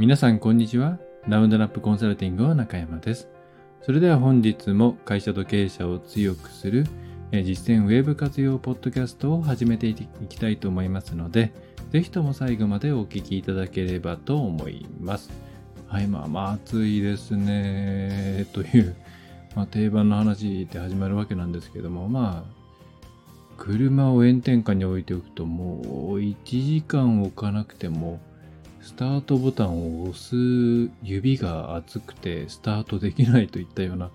皆さんこんにちは。ラウンドナップコンサルティングの中山です。それでは本日も会社と経営者を強くする実践ウェブ活用ポッドキャストを始めていきたいと思いますので、ぜひとも最後までお聞きいただければと思います。はい、まあまあ暑いですね、という、まあ、定番の話で始まるわけなんですけども、まあ、車を炎天下に置いておくともう1時間置かなくてもスタートボタンを押す指が熱くてスタートできないといったような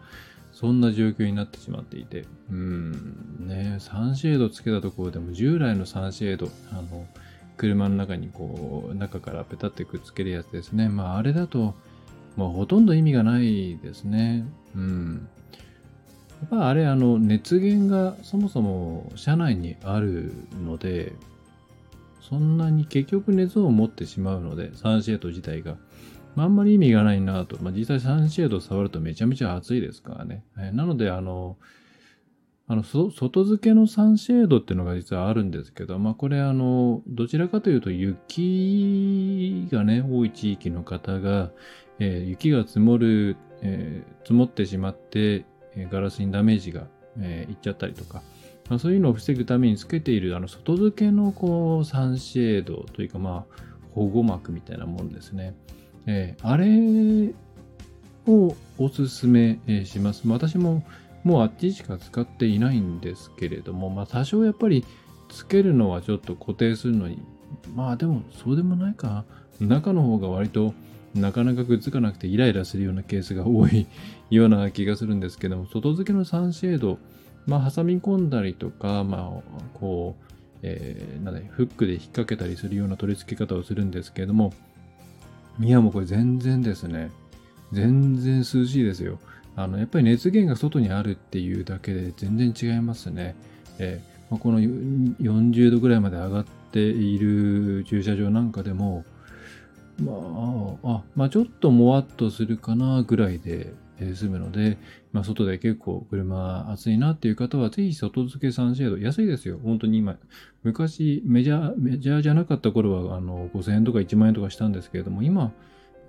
そんな状況になってしまっていて。うん。ねサンシェードつけたところでも従来のサンシェードあの車の中にこう中からペタってくっつけるやつですね。まああれだとまあほとんど意味がないですね。うん。やっぱあれあの熱源がそもそも車内にあるのでそんなに結局熱を持ってしまうのでサンシェード自体が、まあ、あんまり意味がないなと、まあ、実際サンシェード触るとめちゃめちゃ暑いですからね、え、なのであのあの外付けのサンシェードっていうのが実はあるんですけど、まあ、これあのどちらかというと雪がね多い地域の方が、えー、雪が積もる、えー、積もってしまってガラスにダメージが、えー、いっちゃったりとか、まあ、そういうのを防ぐためにつけているあの外付けのこうサンシェードというかまあ保護膜みたいなもんですね。えー、あれをおすすめします。私ももうあっちしか使っていないんですけれども、まあ多少やっぱりつけるのはちょっと固定するのに、まあでもそうでもないか。中の方が割となかなかくっつかなくてイライラするようなケースが多いような気がするんですけども、外付けのサンシェード、まあ、挟み込んだりとか、まあ、こう、えー、なんだフックで引っ掛けたりするような取り付け方をするんですけれども、いやもうこれ全然ですね。全然涼しいですよ。あの、やっぱり熱源が外にあるっていうだけで全然違いますね。えーまあ、この40度ぐらいまで上がっている駐車場なんかでも、まあ、あ、まあちょっともわっとするかなぐらいで、え済むので、まあ外で結構車暑いなっていう方は、ぜひ外付けサンシェード、安いですよ。本当に今、昔メジャー、メジャーじゃなかった頃は、あの、5000円とか1万円とかしたんですけれども、今、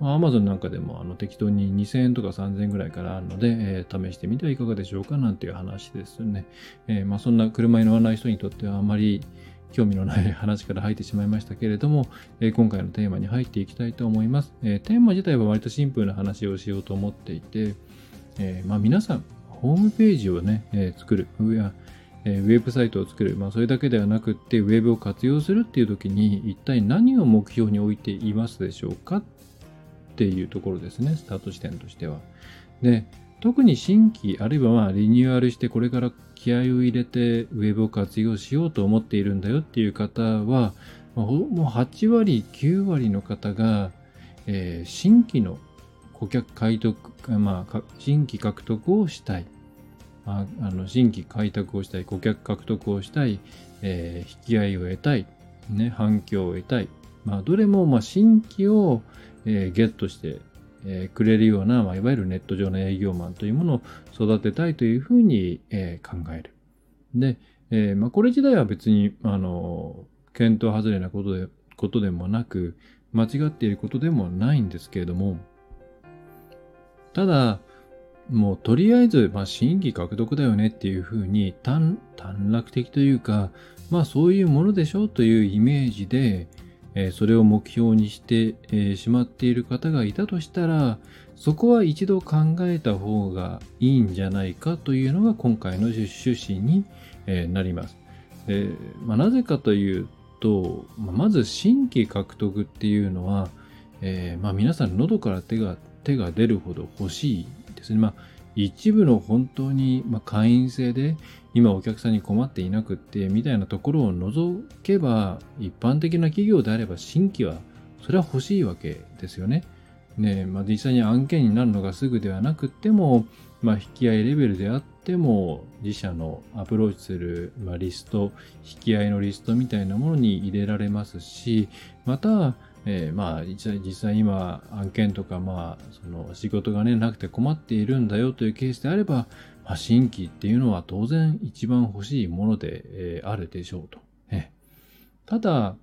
アマゾンなんかでもあの適当に2000円とか3000円ぐらいからあるので、えー、試してみてはいかがでしょうかなんていう話ですね。えー、まあそんな車に乗らない人にとってはあまり興味のない話から入ってしまいましたけれども、え、今回のテーマに入っていきたいと思います、え、テーマ自体は割とシンプルな話をしようと思っていて、え、まあ、皆さん、ホームページをね、え作る、えウェブサイトを作る、まあ、それだけではなくって、ウェブを活用するっていう時に、一体何を目標に置いていますでしょうかっていうところですね、スタート地点としては。で、特に新規、あるいはまリニューアルしてこれから気合を入れてウェブを活用しようと思っているんだよっていう方は、もう8割、9割の方が、えー、新規の顧客開拓、まあ、新規獲得をしたい。ああの新規開拓をしたい、顧客獲得をしたい、えー、引き合いを得たい、ね、反響を得たい。まあ、どれもまあ新規を、えー、ゲットしてえくれるような、まあ、いわゆるネット上の営業マンというものを育てたいというふうに、え考える。で、えまあ、これ自体は別に、あの、検討外れなことで、ことでもなく、間違っていることでもないんですけれども、ただ、もうとりあえず、まあ、新規獲得だよねっていうふうに短、短絡的というか、まあそういうものでしょうというイメージで、えそれを目標にして、えしまっている方がいたとしたら、そこは一度考えた方がいいんじゃないかというのが今回の趣旨に、えなります。でまあ、なぜかというと、ままず新規獲得っていうのは、えー、まあ、皆さん喉から手が手が出るほど欲しいですね。まあ一部の本当に、ま会員制で今お客さんに困っていなくってみたいなところを除けば一般的な企業であれば新規はそれは欲しいわけですよね。ねまあ、実際に案件になるのがすぐではなくっても、まあ、引き合いレベルであっても自社のアプローチする、ま、リスト引き合いのリストみたいなものに入れられますしまたえー、まあ実際今案件とかまあその仕事がねなくて困っているんだよというケースであれば、まあ、新規っていうのは当然一番欲しいもので、えー、あるでしょうと。えー、ただ、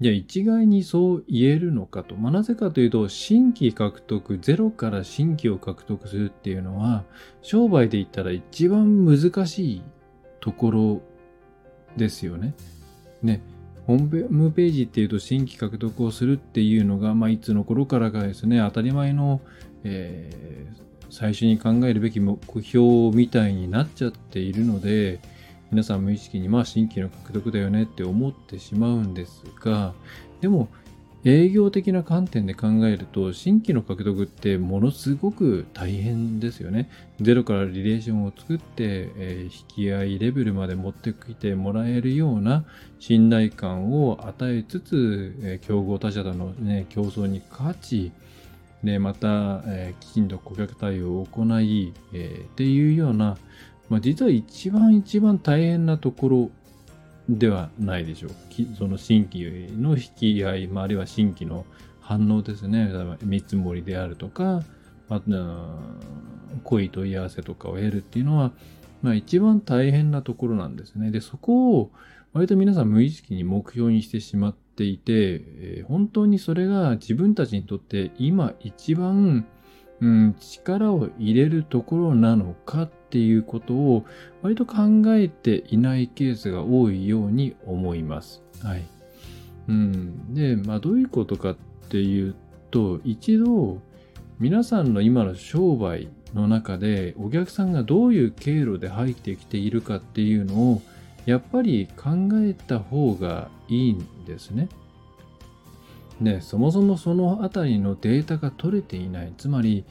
じゃあ一概にそう言えるのかと。まあ、なぜかというと、新規獲得、ゼロから新規を獲得するっていうのは、商売で言ったら一番難しいところですよね。ね。ホームページっていうと新規獲得をするっていうのが、まあ、いつの頃からかですね、当たり前の、えー、最初に考えるべき目標みたいになっちゃっているので、皆さん無意識にまあ新規の獲得だよねって思ってしまうんですが、でも営業的な観点で考えると、新規の獲得ってものすごく大変ですよね。ゼロからリレーションを作って、えー、引き合いレベルまで持ってきてもらえるような信頼感を与えつつ、えー、競合他社との、ね、競争に勝ち、でまた、えー、きちんと顧客対応を行い、えー、っていうような、まあ、実は一番一番大変なところではないでしょう。その新規の引き合い、まあ、あるいは新規の反応ですね。見積もりであるとか、まあ濃い問い合わせとかを得るっていうのは、まあ、一番大変なところなんですね。で、そこを割と皆さん無意識に目標にしてしまっていて、えー、本当にそれが自分たちにとって今一番、うん、力を入れるところなのかっていうことを割と考えていないケースが多いように思います。はい。うん、で、まあどういうことかっていうと、一度皆さんの今の商売の中でお客さんがどういう経路で入ってきているかっていうのをやっぱり考えた方がいいんですね。で、そもそもそのあたりのデータが取れていない。つまり、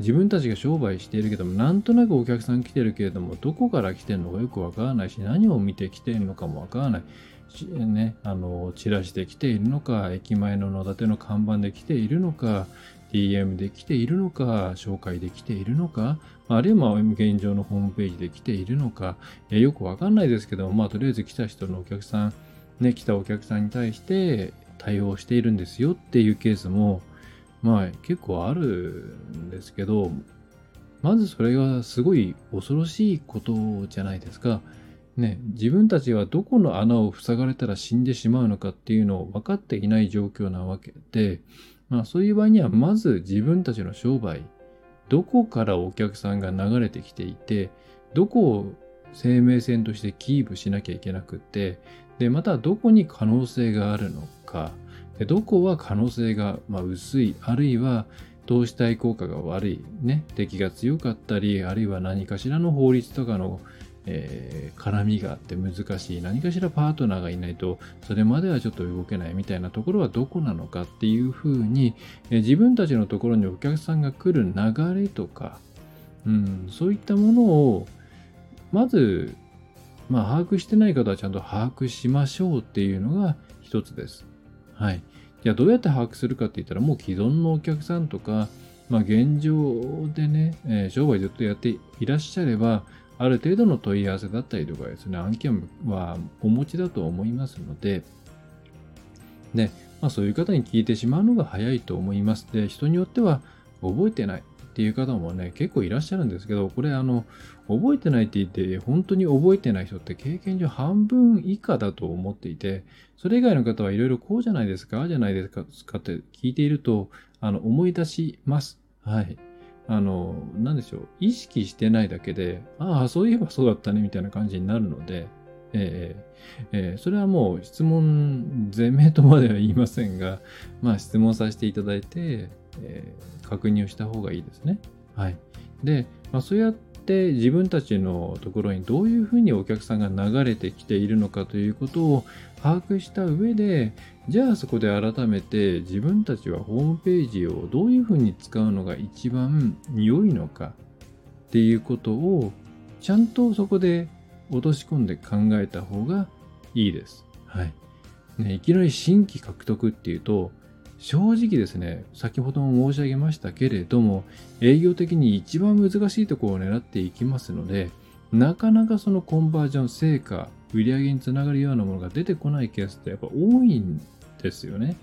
自分たちが商売しているけども、なんとなくお客さん来てるけれども、どこから来てるのかよくわからないし、何を見て来てるのかもわからない。ね、あの、チラシで来ているのか、駅前の野立ての看板で来ているのか、DM で来ているのか、紹介で来ているのか、あるいは現状のホームページで来ているのか、えよくわかんないですけど、まあ、とりあえず来た人のお客さん、ね、来たお客さんに対して対応しているんですよっていうケースも、まあ、結構あるんですけど、まずそれがすごい恐ろしいことじゃないですか。ね、自分たちはどこの穴を塞がれたら死んでしまうのかっていうのを分かっていない状況なわけで、まあそういう場合にはまず自分たちの商売、どこからお客さんが流れてきていて、どこを生命線としてキープしなきゃいけなくって、で、またどこに可能性があるのか、でどこは可能性が、ま、薄い、あるいは投資対効果が悪い、ね、敵が強かったり、あるいは何かしらの法律とかのえー、絡みがあって難しい何かしらパートナーがいないとそれまではちょっと動けないみたいなところはどこなのかっていうふうに、えー、自分たちのところにお客さんが来る流れとか、うん、そういったものをまず、まあ、把握してない方はちゃんと把握しましょうっていうのが一つです。はい。じゃあどうやって把握するかって言ったらもう既存のお客さんとか、まあ、現状でね、えー、商売ずっとやっていらっしゃれば、ある程度の問い合わせだったりとかですね、案件はお持ちだと思いますので、ね、まあ、そういう方に聞いてしまうのが早いと思います。で、人によっては覚えてないっていう方もね、結構いらっしゃるんですけど、これあの、覚えてないって言って、本当に覚えてない人って経験上半分以下だと思っていて、それ以外の方はいろいろこうじゃないですか、じゃないですかって聞いていると、あの、思い出します。はい。あの、なんでしょう、意識してないだけで、ああ、そういえばそうだったね、みたいな感じになるので、えーえー、それはもう質問、全名とまでは言いませんが、まあ質問させていただいて、えー、確認をした方がいいですね。はい。で、まあ、そうやって自分たちのところにどういうふうにお客さんが流れてきているのかということを把握した上で、じゃあそこで改めて自分たちはホームページをどういうふうに使うのが一番良いのかっていうことをちゃんとそこで落とし込んで考えた方がいいです。はい。ね、いきなり新規獲得っていうと、正直ですね、先ほども申し上げましたけれども、営業的に一番難しいところを狙っていきますので、なかなかそのコンバージョン成果、売り上げにつながるようなものが出てこないケースってやっぱ多いんですよね。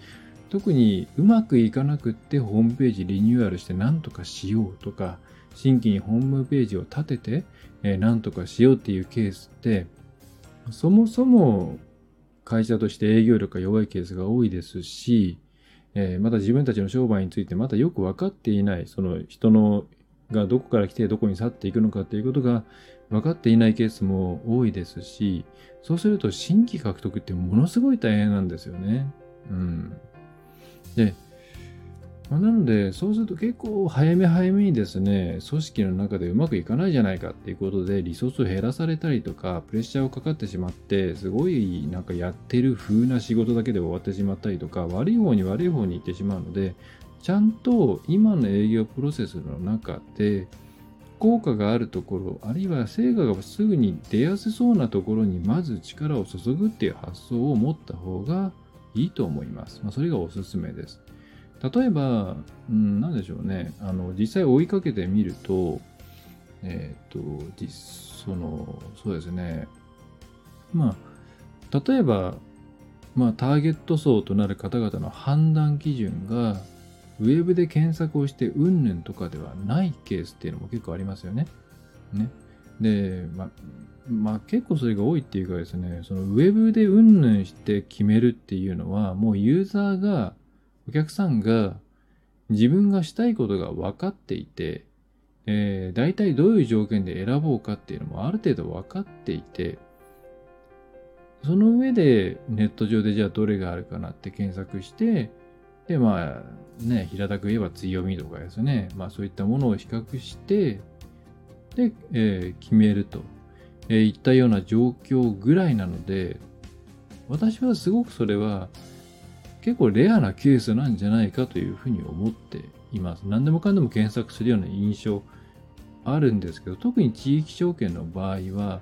特にうまくいかなくってホームページリニューアルして何とかしようとか、新規にホームページを立てて、え、何とかしようっていうケースって、そもそも会社として営業力が弱いケースが多いですし、えー、また自分たちの商売についてまたよく分かっていない、その人のがどこから来てどこに去っていくのかということが分かっていないケースも多いですし、そうすると新規獲得ってものすごい大変なんですよね。うん。で、まあ、なので、そうすると結構早め早めにですね、組織の中でうまくいかないじゃないかっていうことで、リソースを減らされたりとか、プレッシャーをかかってしまって、すごいなんかやってる風な仕事だけで終わってしまったりとか、悪い方に悪い方に行ってしまうので、ちゃんと今の営業プロセスの中で、効果があるところ、あるいは成果がすぐに出やすそうなところにまず力を注ぐっていう発想を持った方がいいと思います。まあ、それがおすすめです。例えば、うん、なんでしょうね、あの、実際追いかけてみると、えっ、ー、と、実、その、そうですね、まあ、例えば、まあ、ターゲット層となる方々の判断基準が、ウェブで検索をして、うんぬんとかではないケースっていうのも結構ありますよね。ね。で、ま、まあ、結構それが多いっていうかですね、そのウェブでうんぬんして決めるっていうのは、もうユーザーがお客さんが自分がしたいことが分かっていて、えー、大体どういう条件で選ぼうかっていうのもある程度分かっていて、その上でネット上でじゃあどれがあるかなって検索して、で、まあね、平たく言えば強みとかですね、まあそういったものを比較して、で、えー、決めると、えー、いったような状況ぐらいなので、私はすごくそれは結構レアなケースなんじゃないかというふうに思っています。何でもかんでも検索するような印象あるんですけど、特に地域証券の場合は、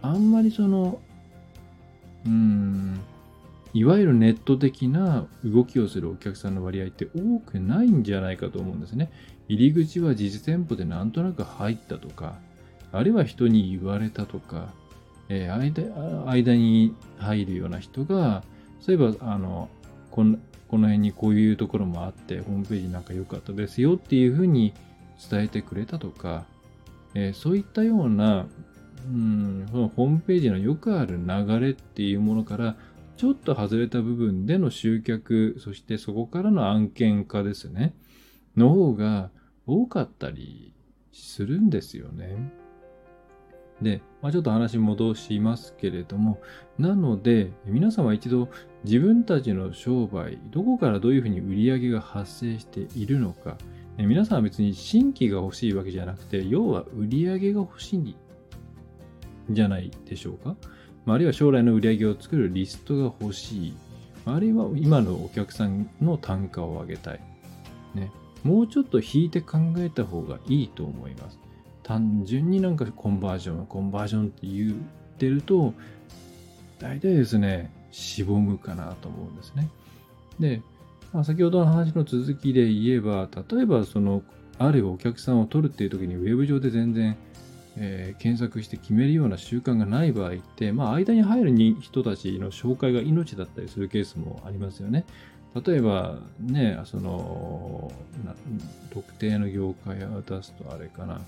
あんまりその、うん、いわゆるネット的な動きをするお客さんの割合って多くないんじゃないかと思うんですね。入り口は実店舗でなんとなく入ったとか、あるいは人に言われたとか、えー、間間に入るような人がそういえば、あの、この、この辺にこういうところもあって、ホームページなんか良かったですよっていうふうに伝えてくれたとか、えー、そういったような、うん、ホームページのよくある流れっていうものから、ちょっと外れた部分での集客、そしてそこからの案件化ですね、の方が多かったりするんですよね。で、まあ、ちょっと話戻しますけれども、なので、皆様一度自分たちの商売、どこからどういうふうに売り上げが発生しているのか、皆さんは別に新規が欲しいわけじゃなくて、要は売り上げが欲しいんじゃないでしょうか？あるいは将来の売り上げを作るリストが欲しい。あるいは今のお客さんの単価を上げたい。ね、もうちょっと引いて考えた方がいいと思います。単純になんかコンバージョン、コンバージョンって言ってると、大体ですね、しぼむかなと思うんですね。で、まあ、先ほどの話の続きで言えば、例えばその、あるお客さんを取るっていう時にウェブ上で全然、えー、検索して決めるような習慣がない場合って、まあ、間に入る人たちの紹介が命だったりするケースもありますよね。例えば、ね、その、特定の業界を出すとあれかな。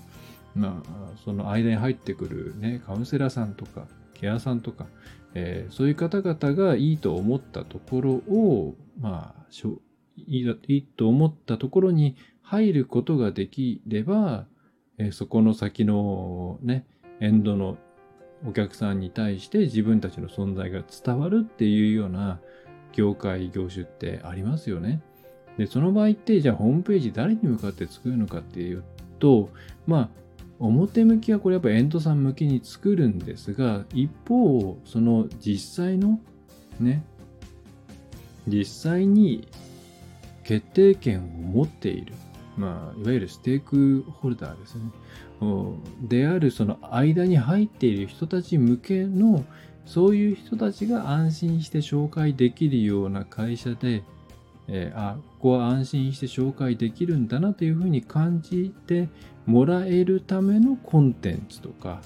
まあ、その間に入ってくるね、カウンセラーさんとか、ケアさんとか、えー、そういう方々がいいと思ったところを、まあ、しょいいいいと思ったところに入ることができれば、えー、そこの先のね、エンドのお客さんに対して自分たちの存在が伝わるっていうような業界、業種ってありますよね。で、その場合って、じゃあホームページ誰に向かって作るのかっていうと、まあ、表向きはこれやっぱエンドさん向きに作るんですが、一方、その実際のね、実際に決定権を持っている、まあ、いわゆるステークホルダーですね。であるその間に入っている人たち向けのそういう人たちが安心して紹介できるような会社で、えー、あ、ここは安心して紹介できるんだなというふうに感じてもらえるためのコンテンツとか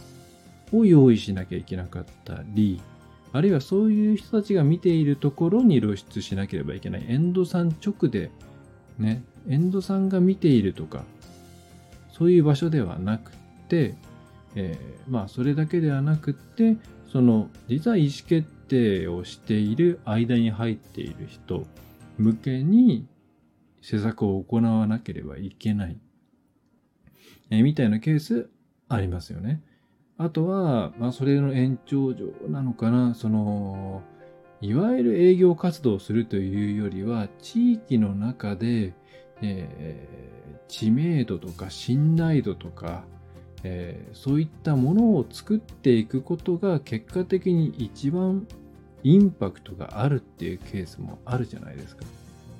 を用意しなきゃいけなかったり、あるいはそういう人たちが見ているところに露出しなければいけない。エンドさん直で、ね、エンドさんが見ているとか、そういう場所ではなくて、えー、まあそれだけではなくて、その実は意思決定をしている間に入っている人向けに施策を行わなければいけない、えみたいなケースありますよね。あとは、まあ、それの延長上なのかな、その、いわゆる営業活動をするというよりは、地域の中で、えー、知名度とか信頼度とか、えー、そういったものを作っていくことが結果的に一番インパクトがあるっていうケースもあるじゃないですか。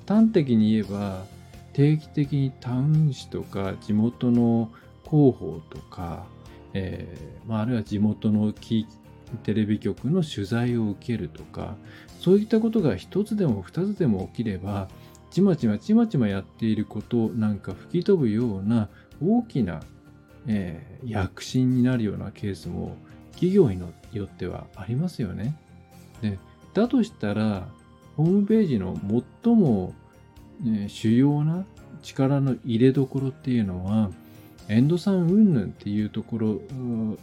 端的に言えば定期的にタウン誌とか地元の広報とか、えーまあ、あるいは地元のテレビ局の取材を受けるとかそういったことが一つでも二つでも起きればちまちまちまちまやっていることなんか吹き飛ぶような大きなえー、躍進になるようなケースも企業によってはありますよね。でだとしたら、ホームページの最も、ね、主要な力の入れどころっていうのは、エンドさん云々っていうところ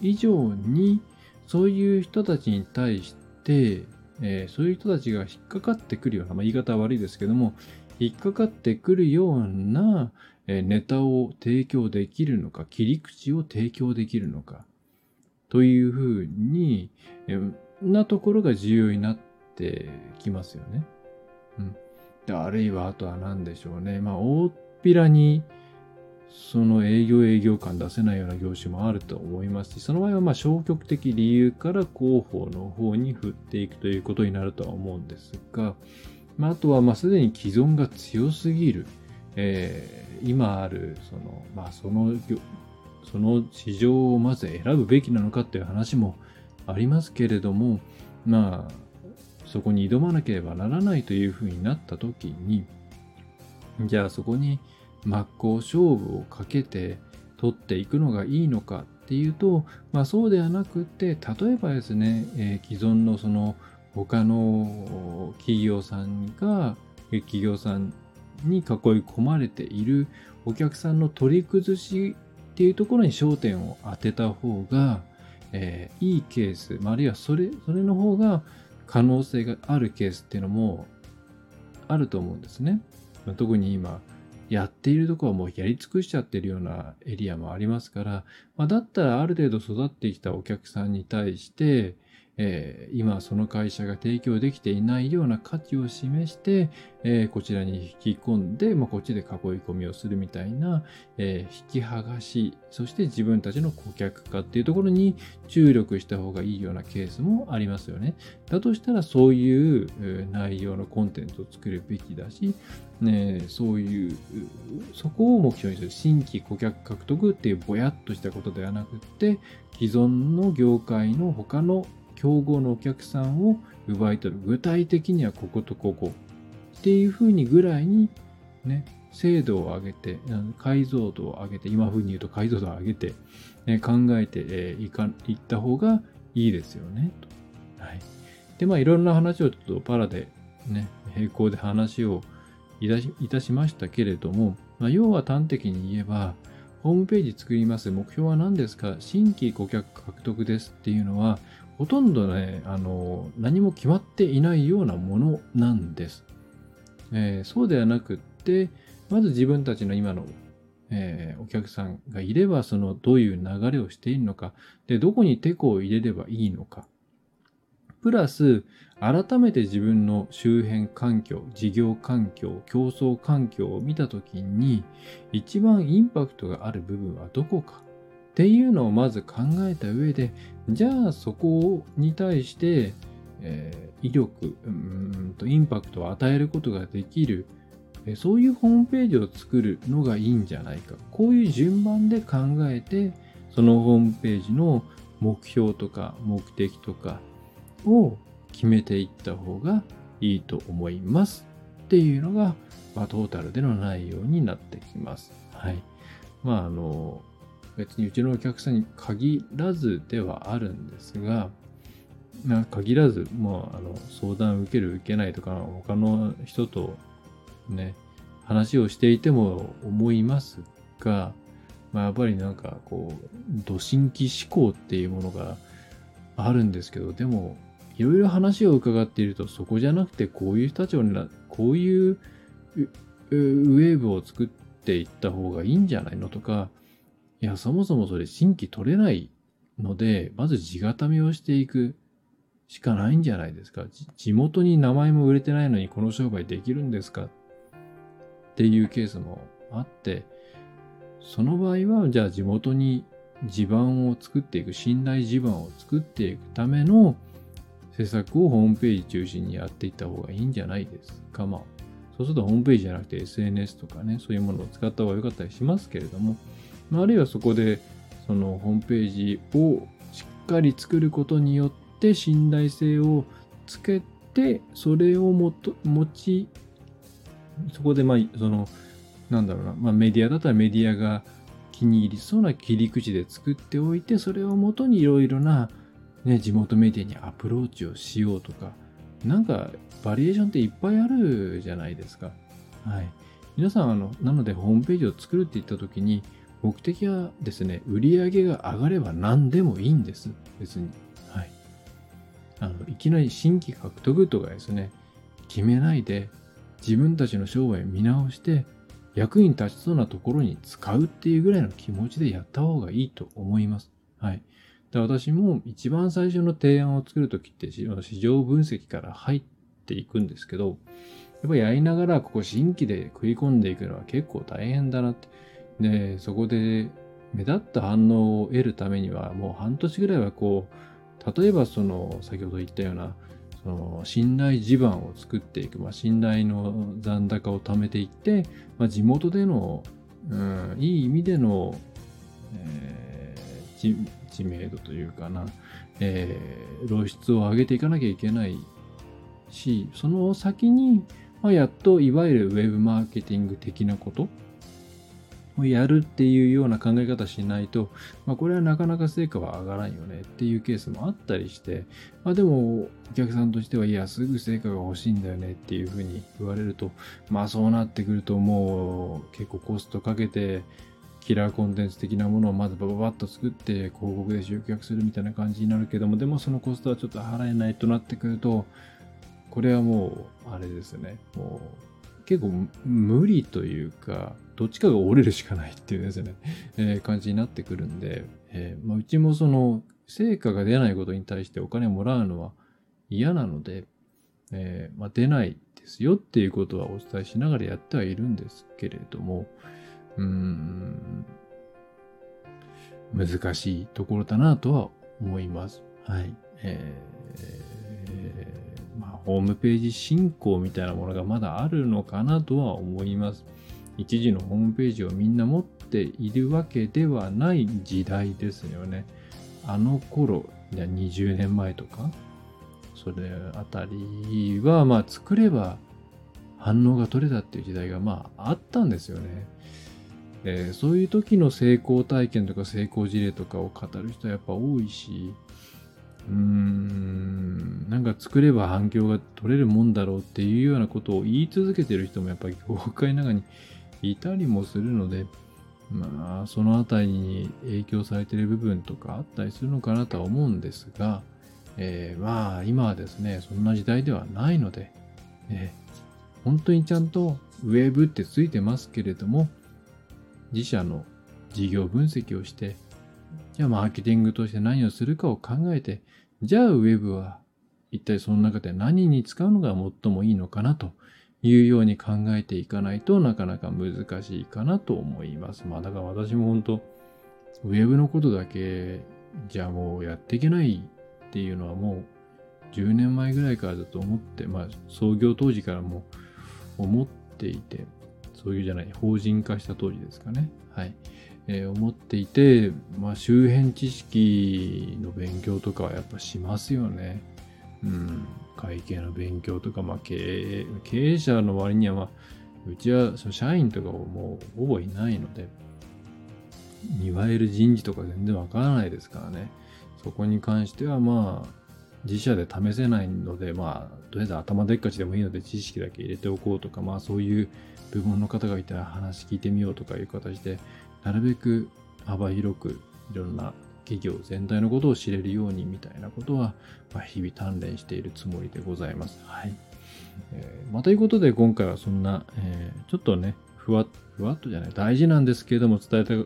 以上に、そういう人たちに対して、え、そういう人たちが引っかかってくるような、まあ、言い方は悪いですけども、引っかかってくるような、ネタを提供できるのか、切り口を提供できるのか、というふうに、なところが重要になってきますよね。あるいは、あとは何でしょうね。まあ、大っぴらに、その営業営業感出せないような業種もあると思いますし、その場合はま消極的理由から広報の方に振っていくということになるとは思うんですが、まあ、あとはまあすでに既存が強すぎる、えー、今あるその,、まあ、そのその市場をまず選ぶべきなのかっていう話もありますけれどもまあそこに挑まなければならないというふうになった時にじゃあそこに真っ向勝負をかけて取っていくのがいいのかっていうと、まあ、そうではなくって例えばですね、えー、既存のその他の企業さんが企業さんに囲い込まれているお客さんの取り崩しっていうところに焦点を当てた方が、えー、いいケース、まあるいはそれ、それの方が可能性があるケースっていうのもあると思うんですね。特に今、やっているとこはもうやり尽くしちゃってるようなエリアもありますから、まあ、だったらある程度育ってきたお客さんに対して、えー、今その会社が提供できていないような価値を示して、えー、こちらに引き込んで、まあ、こっちで囲い込みをするみたいな、えー、引き剥がし、そして自分たちの顧客化っていうところに注力した方がいいようなケースもありますよね。だとしたらそういう内容のコンテンツを作るべきだし、ね、そういう、そこを目標にする新規顧客獲得っていうぼやっとしたことではなくって、既存の業界の他の競合のお客さんを奪い取る。具体的にはこことここ。っていうふうにぐらいに、ね、精度を上げて、解像度を上げて、今風に言うと解像度を上げて、ね、考えてい、かいった方がいいですよね。とはい。で、まあいろんな話をちょっとパラでね、並行で話をいたしいたしましたけれども、まあ、要は端的に言えば、ホームページ作ります。目標は何ですか？新規顧客獲得ですっていうのは、ほとんどね、あの、何も決まっていないようなものなんです。えー、そうではなくって、まず自分たちの今の、えー、お客さんがいれば、そのどういう流れをしているのか、で、どこにテコを入れればいいのか。プラス、改めて自分の周辺環境、事業環境、競争環境を見たときに、一番インパクトがある部分はどこか。っていうのをまず考えた上で、じゃあそこに対して、えー、威力うんと、インパクトを与えることができる、そういうホームページを作るのがいいんじゃないか。こういう順番で考えて、そのホームページの目標とか目的とかを決めていった方がいいと思います。っていうのが、まあ、トータルでの内容になってきます。はい。まあ、あの、別にうちのお客さんに限らずではあるんですが、まあ、限らず、もうあの相談受ける受けないとか他の人とね話をしていても思いますが、まあ、やっぱりなんかこう土新規思考っていうものがあるんですけどでもいろいろ話を伺っていると、そこじゃなくて、こういう人たちをこういうウェーブを作っていった方がいいんじゃないのとか、いや、そもそもそれ新規取れないので、まず地固めをしていくしかないんじゃないですか。地元に名前も売れてないのにこの商売できるんですか？っていうケースもあって、その場合は、じゃあ地元に地盤を作っていく、信頼地盤を作っていくための施策をホームページ中心にやっていった方がいいんじゃないですか。まあ、そうするとホームページじゃなくて SNS とかね、そういうものを使った方が良かったりしますけれども、あるいはそこでそのホームページをしっかり作ることによって信頼性をつけて、それをもと持ち、そこでまあ、その、なんだろうな、まあメディアだったらメディアが気に入りそうな切り口で作っておいて、それをもとにいろいろな、ね、地元メディアにアプローチをしようとか、なんかバリエーションっていっぱいあるじゃないですか。はい。皆さん、あの、なのでホームページを作るって言った時に、目的はですね、売り上げが上がれば何でもいいんです。別に。はい。あの、いきなり新規獲得とかですね、決めないで、自分たちの商売見直して、役に立ちそうなところに使うっていうぐらいの気持ちでやった方がいいと思います。はい。で私も一番最初の提案を作るときって市場分析から入っていくんですけど、やっぱりやりながらここ新規で食い込んでいくのは結構大変だなって。で、そこで目立った反応を得るためにはもう半年ぐらいはこう、例えばその先ほど言ったようなその信頼地盤を作っていく、まあ、信頼の残高を貯めていって、まあ、地元での、うん、いい意味での、えー、知名度というかな、えー、露出を上げていかなきゃいけないし、その先に、まあ、やっといわゆるウェブマーケティング的なことをやるっていうような考え方しないと、まあ、これはなかなか成果は上がらんよねっていうケースもあったりして、まあ、でもお客さんとしてはいやすぐ成果が欲しいんだよねっていうふうに言われるとまあそうなってくるともう結構コストかけてキラーコンテンツ的なものをまずバババッと作って広告で集客するみたいな感じになるけどもでもそのコストはちょっと払えないとなってくるとこれはもうあれですねもう結構無理というかどっちかが折れるしかないっていうですね、えー、感じになってくるんで、えー、まあ、うちもその成果が出ないことに対してお金をもらうのは嫌なので、えー、まあ、出ないですよっていうことはお伝えしながらやってはいるんですけれども、うん、難しいところだなとは思います。はい。えー、まあ、ホームページ進行みたいなものがまだあるのかなとは思います。一時のホームページをみんな持っているわけではない時代ですよね。あの頃、20年前とか、それあたりは、まあ作れば反応が取れたっていう時代がまああったんですよね。えー、そういう時の成功体験とか成功事例とかを語る人はやっぱ多いし、うーん、なんか作れば反響が取れるもんだろうっていうようなことを言い続けてる人もやっぱり業界の中にいたりもするので、まあ、そのあたりに影響されている部分とかあったりするのかなとは思うんですが、えー、まあ、今はですね、そんな時代ではないので、えー、本当にちゃんとウェブってついてますけれども、自社の事業分析をして、じゃあマーケティングとして何をするかを考えて、じゃあウェブは一体その中で何に使うのが最もいいのかなというように考えていかないとなかなか難しいかなと思います。まあだから私も本当、ウェブのことだけじゃもうやっていけないっていうのはもう10年前ぐらいからだと思って、まあ創業当時からも思っていて、創業じゃない、法人化した当時ですかね。はい。えー、思っていて、まあ周辺知識の勉強とかはやっぱしますよね。うん。会計の勉強とか、まあ、経営、経営者の割には、まあ、うちはその社員とかもうほぼいないので、いわゆる人事とか全然わからないですからね。そこに関しては、まあ、自社で試せないので、まあ、とりあえず頭でっかちでもいいので知識だけ入れておこうとか、まあそういう部門の方がいたら話聞いてみようとかいう形で、なるべく幅広くいろんな企業全体のことを知れるようにみたいなことは、まあ、日々鍛錬しているつもりでございます。はい。えー、まあ、ということで今回はそんな、えー、ちょっとね、ふわっ、ふわっとじゃない、大事なんですけれども伝えた、伝え、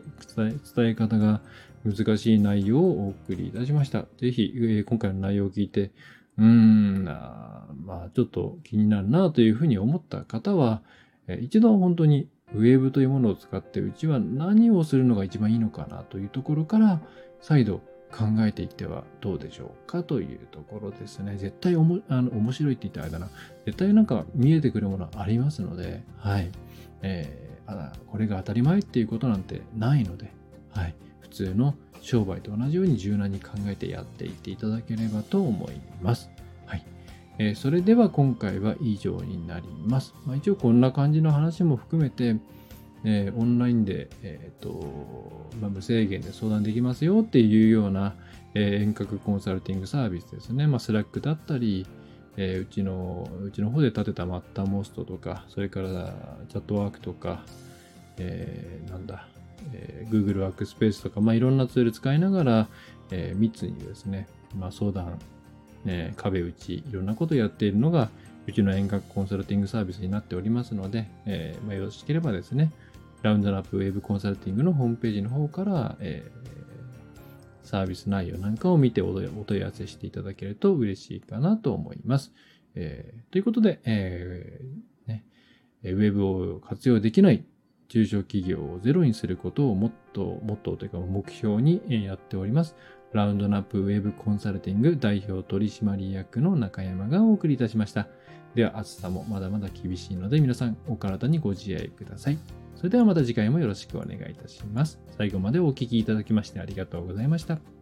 伝え方が難しい内容をお送りいたしました。ぜひ、えー、今回の内容を聞いて、うーん、あまあちょっと気になるなというふうに思った方は、えー、一度本当にウェーブというものを使ってうちは何をするのが一番いいのかなというところから再度考えていってはどうでしょうかというところですね。絶対おもあの面白いって言ったらあれだな。絶対なんか見えてくるものありますので、はい。えー、あこれが当たり前っていうことなんてないので、はい。普通の商売と同じように柔軟に考えてやっていっていただければと思います。はい。え、それでは今回は以上になります。まあ、一応こんな感じの話も含めて、え、オンラインで、えーとまあ、無制限で相談できますよっていうような、え、遠隔コンサルティングサービスですね。まあ、 Slack だったり、え、うちの、うちの方で立てた Mattermost とか、それから Chatwork とか、えー、なんだ、えー、Google ワークスペースとか、まあ、いろんなツール使いながら、えー、密にですね、まあ、相談、えー、壁打ち、いろんなことをやっているのが、うちの遠隔コンサルティングサービスになっておりますので、えーまあ、よろしければですね、ラウンドナップウェブコンサルティングのホームページの方から、えー、サービス内容なんかを見てお問い合わせしていただけると嬉しいかなと思います。えー、ということで、えーね、ウェブを活用できない中小企業をゼロにすることをもっと、もっとというか目標にやっております。ラウンドナップウェブコンサルティング代表取締役の中山がお送りいたしました。では暑さもまだまだ厳しいので皆さんお体にご自愛ください。それではまた次回もよろしくお願いいたします。最後までお聴きいただきましてありがとうございました。